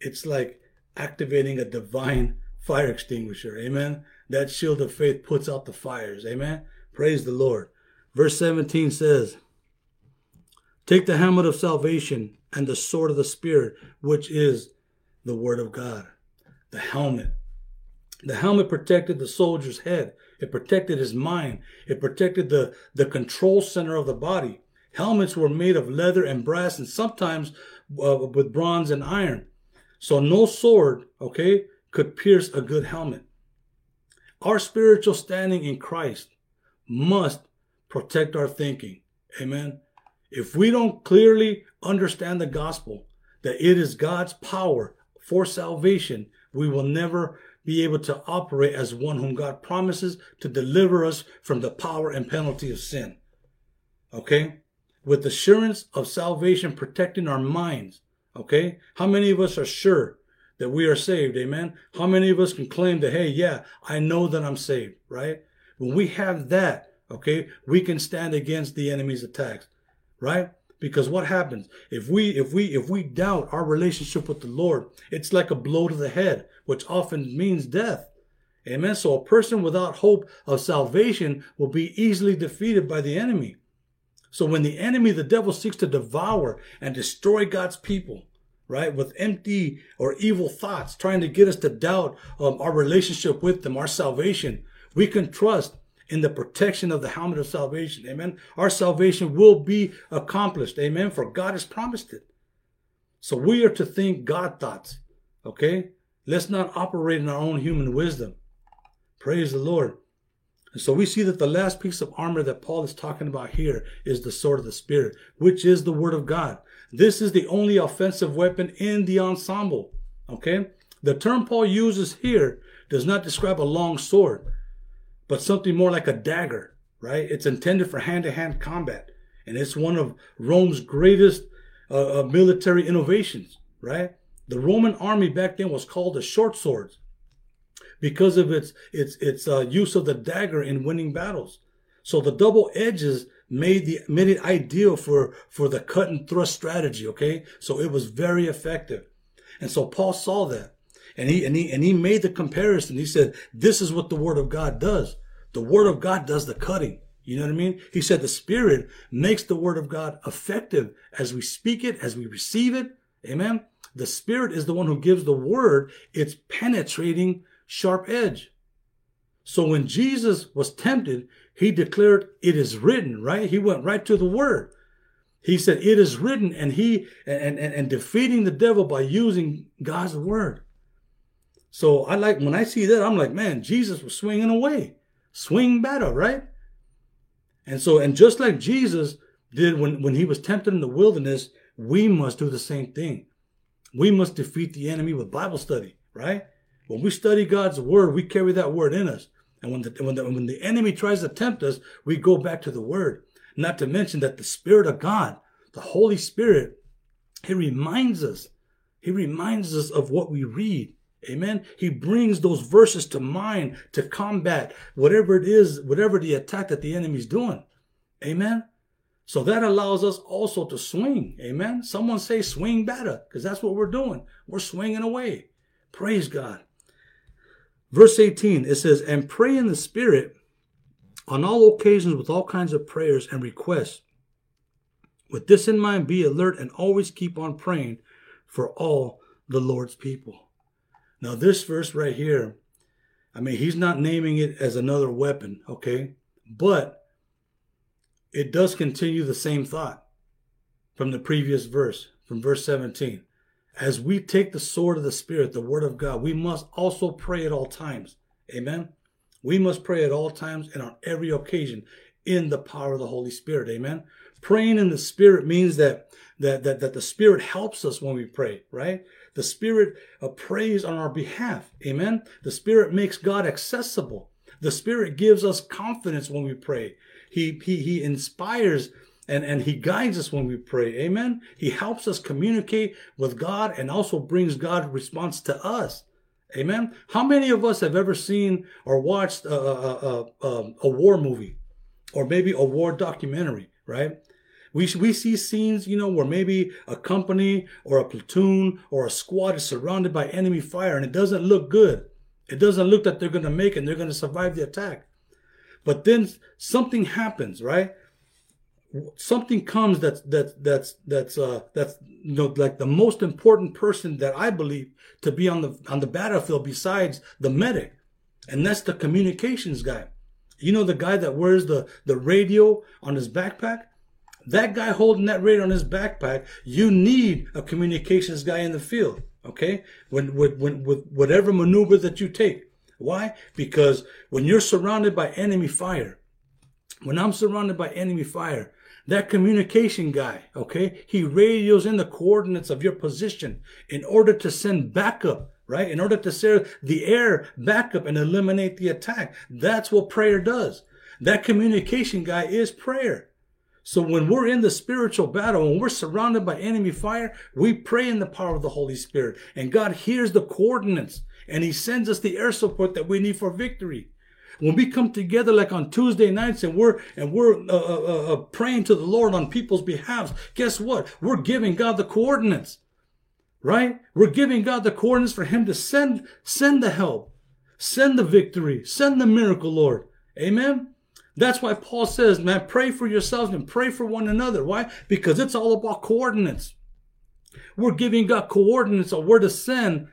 it's like activating a divine fire extinguisher. Amen. That shield of faith puts out the fires. Amen. Praise the Lord. Verse 17 says, Take the helmet of salvation and the sword of the Spirit, which is the word of God. The helmet. The helmet protected the soldier's head. It protected his mind. It protected the, the control center of the body. Helmets were made of leather and brass and sometimes uh, with bronze and iron. So no sword, okay, could pierce a good helmet. Our spiritual standing in Christ must protect our thinking. Amen. If we don't clearly understand the gospel, that it is God's power for salvation, we will never be able to operate as one whom God promises to deliver us from the power and penalty of sin. Okay? With assurance of salvation protecting our minds. Okay? How many of us are sure that we are saved? Amen? How many of us can claim that, hey, yeah, I know that I'm saved, right? When we have that, okay, we can stand against the enemy's attacks, right? Because what happens if we if we if we doubt our relationship with the Lord, it's like a blow to the head, which often means death. Amen. So a person without hope of salvation will be easily defeated by the enemy. So when the enemy, the devil, seeks to devour and destroy God's people, right, with empty or evil thoughts, trying to get us to doubt um, our relationship with them, our salvation, we can trust in the protection of the helmet of salvation. Amen. Our salvation will be accomplished. Amen. For God has promised it. So we are to think God thoughts. Okay. Let's not operate in our own human wisdom. Praise the Lord. And so we see that the last piece of armor that Paul is talking about here is the sword of the Spirit, which is the word of God. This is the only offensive weapon in the ensemble. Okay. The term Paul uses here does not describe a long sword but something more like a dagger, right? It's intended for hand to hand combat. And it's one of Rome's greatest uh, uh, military innovations, right? The Roman army back then was called the short swords because of its its its uh, use of the dagger in winning battles. So the double edges made the made it ideal for for the cut and thrust strategy. Okay, so it was very effective, and so Paul saw that, and he, and he, and he made the comparison. He said, this is what the word of God does. The word of God does the cutting. You know what I mean? He said the spirit makes the word of God effective as we speak it, as we receive it. Amen. The spirit is the one who gives the word its penetrating sharp edge. So when Jesus was tempted, he declared, it is written, right? He went right to the word. He said, it is written, and he, and, and, and defeating the devil by using God's word. So I like when I see that, I'm like, man, Jesus was swinging away, swing better, right? And so, and just like Jesus did when, when he was tempted in the wilderness, we must do the same thing. We must defeat the enemy with Bible study, right? When we study God's word, we carry that word in us. And when the, when the, when the enemy tries to tempt us, we go back to the word. Not to mention that the Spirit of God, the Holy Spirit, He reminds us. He reminds us of what we read. Amen. He brings those verses to mind to combat whatever it is, whatever the attack that the enemy's doing. Amen. So that allows us also to swing. Amen. Someone say swing better because that's what we're doing. We're swinging away. Praise God. Verse 18, it says, and pray in the spirit on all occasions with all kinds of prayers and requests. With this in mind, be alert and always keep on praying for all the Lord's people. Now, this verse right here, I mean, he's not naming it as another weapon, okay? But it does continue the same thought from the previous verse, from verse 17. As we take the sword of the Spirit, the Word of God, we must also pray at all times. Amen? We must pray at all times and on every occasion in the power of the Holy Spirit. Amen? Praying in the Spirit means that, that, that, that the Spirit helps us when we pray, right? The Spirit uh, prays on our behalf. Amen. The Spirit makes God accessible. The Spirit gives us confidence when we pray. He, he, he inspires and, and he guides us when we pray. Amen. He helps us communicate with God and also brings God response to us. Amen. How many of us have ever seen or watched a, a, a, um, a war movie or maybe a war documentary, right? We, we see scenes, you know, where maybe a company or a platoon or a squad is surrounded by enemy fire and it doesn't look good. It doesn't look that they're going to make it and they're going to survive the attack. But then something happens, right? Something comes that's that's that's that's uh that's you know like the most important person that I believe to be on the on the battlefield besides the medic, and that's the communications guy. You know the guy that wears the the radio on his backpack that guy holding that radio on his backpack, you need a communications guy in the field. Okay, when with when with whatever maneuver that you take. Why? Because when you're surrounded by enemy fire, when I'm surrounded by enemy fire, that communication guy, okay, he radios in the coordinates of your position in order to send backup, right? In order to send the air backup and eliminate the attack. That's what prayer does. That communication guy is prayer. So when we're in the spiritual battle, when we're surrounded by enemy fire, we pray in the power of the Holy Spirit. And God hears the coordinates and he sends us the air support that we need for victory. When we come together like on Tuesday nights and we're and we're uh, uh, uh, uh praying to the Lord on people's behalf, guess what? We're giving God the coordinates, right? We're giving God the coordinates for Him to send send the help, send the victory, send the miracle, Lord. Amen. That's why Paul says, man, pray for yourselves and pray for one another. Why? Because it's all about coordinates. We're giving God coordinates of where to send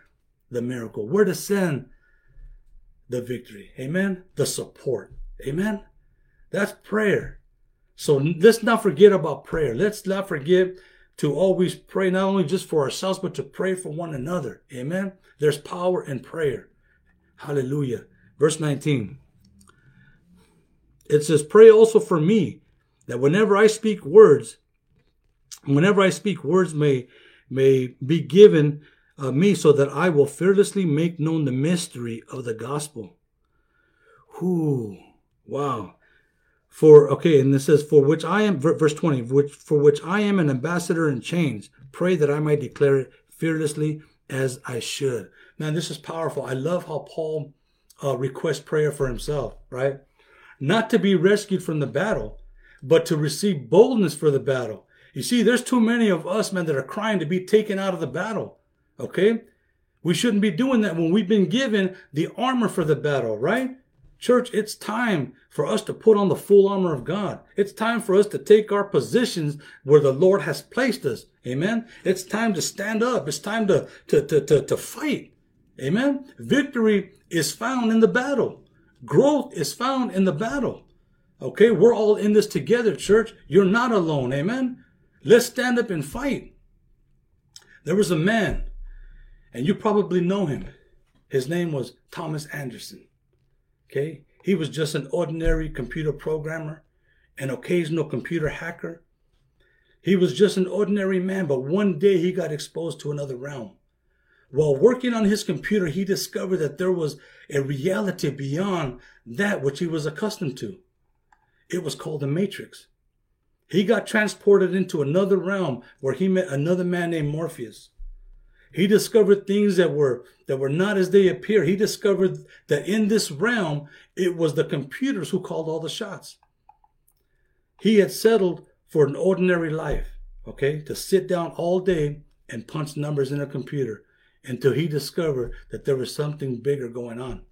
the miracle, where to send the victory. Amen. The support. Amen. That's prayer. So let's not forget about prayer. Let's not forget to always pray, not only just for ourselves, but to pray for one another. Amen. There's power in prayer. Hallelujah. Verse 19. It says, Pray also for me that whenever I speak words, whenever I speak words may may be given uh, me so that I will fearlessly make known the mystery of the gospel. Who, wow. For, okay, and this says, for which I am, verse 20, which, for which I am an ambassador in chains. Pray that I might declare it fearlessly as I should. Man, this is powerful. I love how Paul uh, requests prayer for himself, right? Not to be rescued from the battle, but to receive boldness for the battle. You see, there's too many of us, man, that are crying to be taken out of the battle. Okay? We shouldn't be doing that when we've been given the armor for the battle, right? Church, it's time for us to put on the full armor of God. It's time for us to take our positions where the Lord has placed us. Amen. It's time to stand up. It's time to, to, to, to, to fight. Amen. Victory is found in the battle. Growth is found in the battle. Okay. We're all in this together, church. You're not alone. Amen. Let's stand up and fight. There was a man and you probably know him. His name was Thomas Anderson. Okay? He was just an ordinary computer programmer, an occasional computer hacker. He was just an ordinary man, but one day he got exposed to another realm. While working on his computer, he discovered that there was a reality beyond that which he was accustomed to. It was called the Matrix. He got transported into another realm where he met another man named Morpheus. He discovered things that were that were not as they appear. He discovered that in this realm, it was the computers who called all the shots. He had settled for an ordinary life, okay, to sit down all day and punch numbers in a computer until he discovered that there was something bigger going on.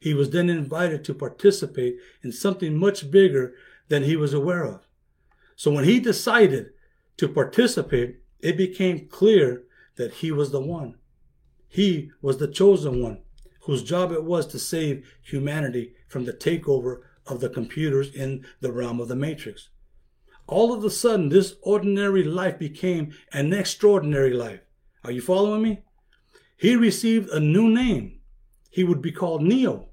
He was then invited to participate in something much bigger than he was aware of. So when he decided to participate, it became clear that he was the one. He was the chosen one whose job it was to save humanity from the takeover of the computers in the realm of the matrix. All of a sudden, this ordinary life became an extraordinary life. Are you following me? He received a new name. He would be called Neo.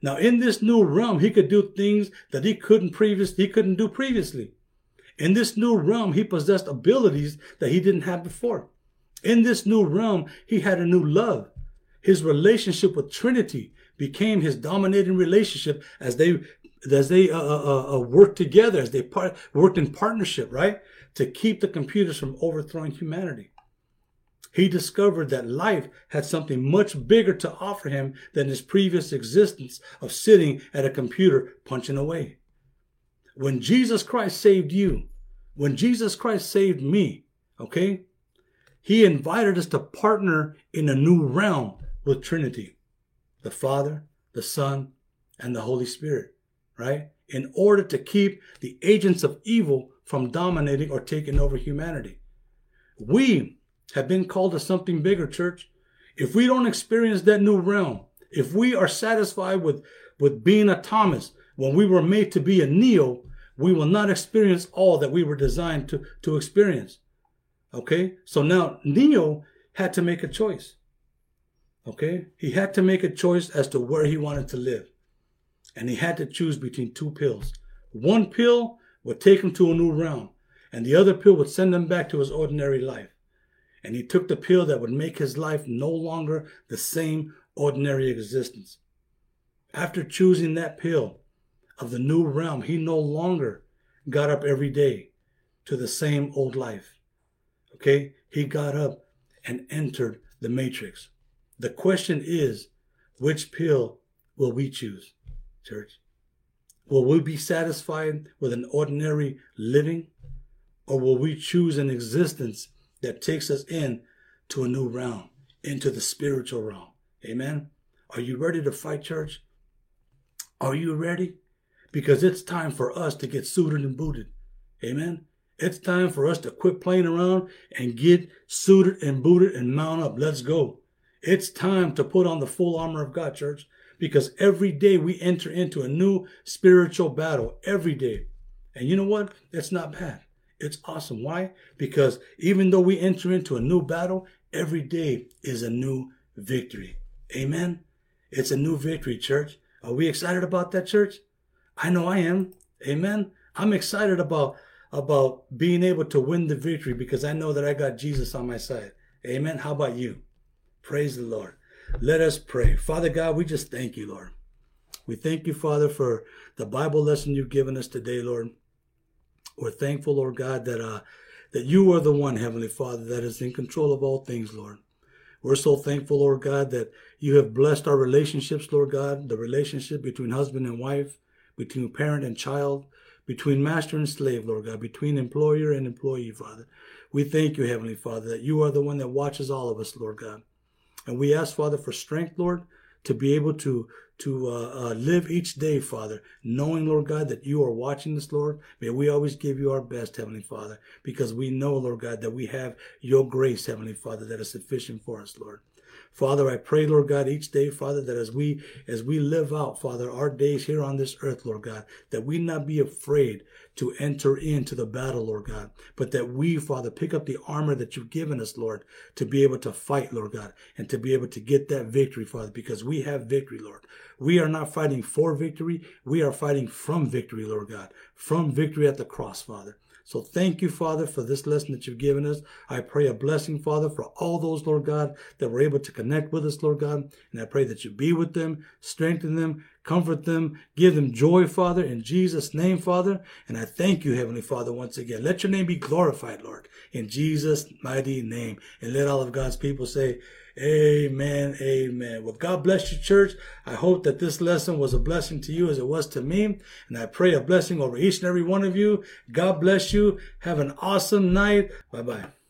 Now, in this new realm, he could do things that he couldn't previous he couldn't do previously. In this new realm, he possessed abilities that he didn't have before. In this new realm, he had a new love. His relationship with Trinity became his dominating relationship as they as they uh, uh, uh, uh worked together, as they part, worked in partnership, right, to keep the computers from overthrowing humanity. He discovered that life had something much bigger to offer him than his previous existence of sitting at a computer punching away. When Jesus Christ saved you, when Jesus Christ saved me, okay, he invited us to partner in a new realm with Trinity, the Father, the Son, and the Holy Spirit, right? In order to keep the agents of evil from dominating or taking over humanity. We have been called to something bigger, church. If we don't experience that new realm, if we are satisfied with, with being a Thomas when we were made to be a Neo, we will not experience all that we were designed to, to experience. Okay, so now Neo had to make a choice. Okay, he had to make a choice as to where he wanted to live. and he had to choose between two pills. One pill would take him to a new realm, and the other pill would send him back to his ordinary life. And he took the pill that would make his life no longer the same ordinary existence. After choosing that pill of the new realm, he no longer got up every day to the same old life. Okay? He got up and entered the matrix. The question is, which pill will we choose, church? Will we be satisfied with an ordinary living? Or will we choose an existence that takes us in to a new realm, into the spiritual realm? Amen. Are you ready to fight, church? Are you ready? Because it's time for us to get suited and booted. Amen. It's time for us to quit playing around and get suited and booted and mount up. Let's go. It's time to put on the full armor of God, church, because every day we enter into a new spiritual battle. Every day. And you know what? It's not bad. It's awesome. Why? Because even though we enter into a new battle, every day is a new victory. Amen. It's a new victory, church. Are we excited about that, church? I know I am. Amen. I'm excited about about being able to win the victory because I know that I got Jesus on my side. Amen. How about you? Praise the Lord. Let us pray. Father God, we just thank you, Lord. We thank you, Father, for the Bible lesson you've given us today, Lord. We're thankful, Lord God, that uh, that you are the one, Heavenly Father, that is in control of all things, Lord. We're so thankful, Lord God, that you have blessed our relationships, Lord God, the relationship between husband and wife, between parent and child, between master and slave, Lord God, between employer and employee, Father. We thank you, Heavenly Father, that you are the one that watches all of us, Lord God. And we ask, Father, for strength, Lord, to be able to to uh, uh, live each day, Father, knowing, Lord God, that you are watching us, Lord. May we always give you our best, Heavenly Father, because we know, Lord God, that we have your grace, Heavenly Father, that is sufficient for us, Lord. Father, I pray, Lord God, each day, Father, that as we as we live out, Father, our days here on this earth, Lord God, that we not be afraid to enter into the battle, Lord God, but that we, Father, pick up the armor that you've given us, Lord, to be able to fight, Lord God, and to be able to get that victory, Father, because we have victory, Lord. We are not fighting for victory. We are fighting from victory, Lord God, from victory at the cross, Father. So thank you, Father, for this lesson that you've given us. I pray a blessing, Father, for all those, Lord God, that were able to connect with us, Lord God. And I pray that you be with them, strengthen them, comfort them, give them joy, Father, in Jesus' name, Father. And I thank you, Heavenly Father, once again. Let your name be glorified, Lord, in Jesus' mighty name. And let all of God's people say, Amen. Amen. Well, God bless you, church. I hope that this lesson was a blessing to you as it was to me. And I pray a blessing over each and every one of you. God bless you. Have an awesome night. Bye bye.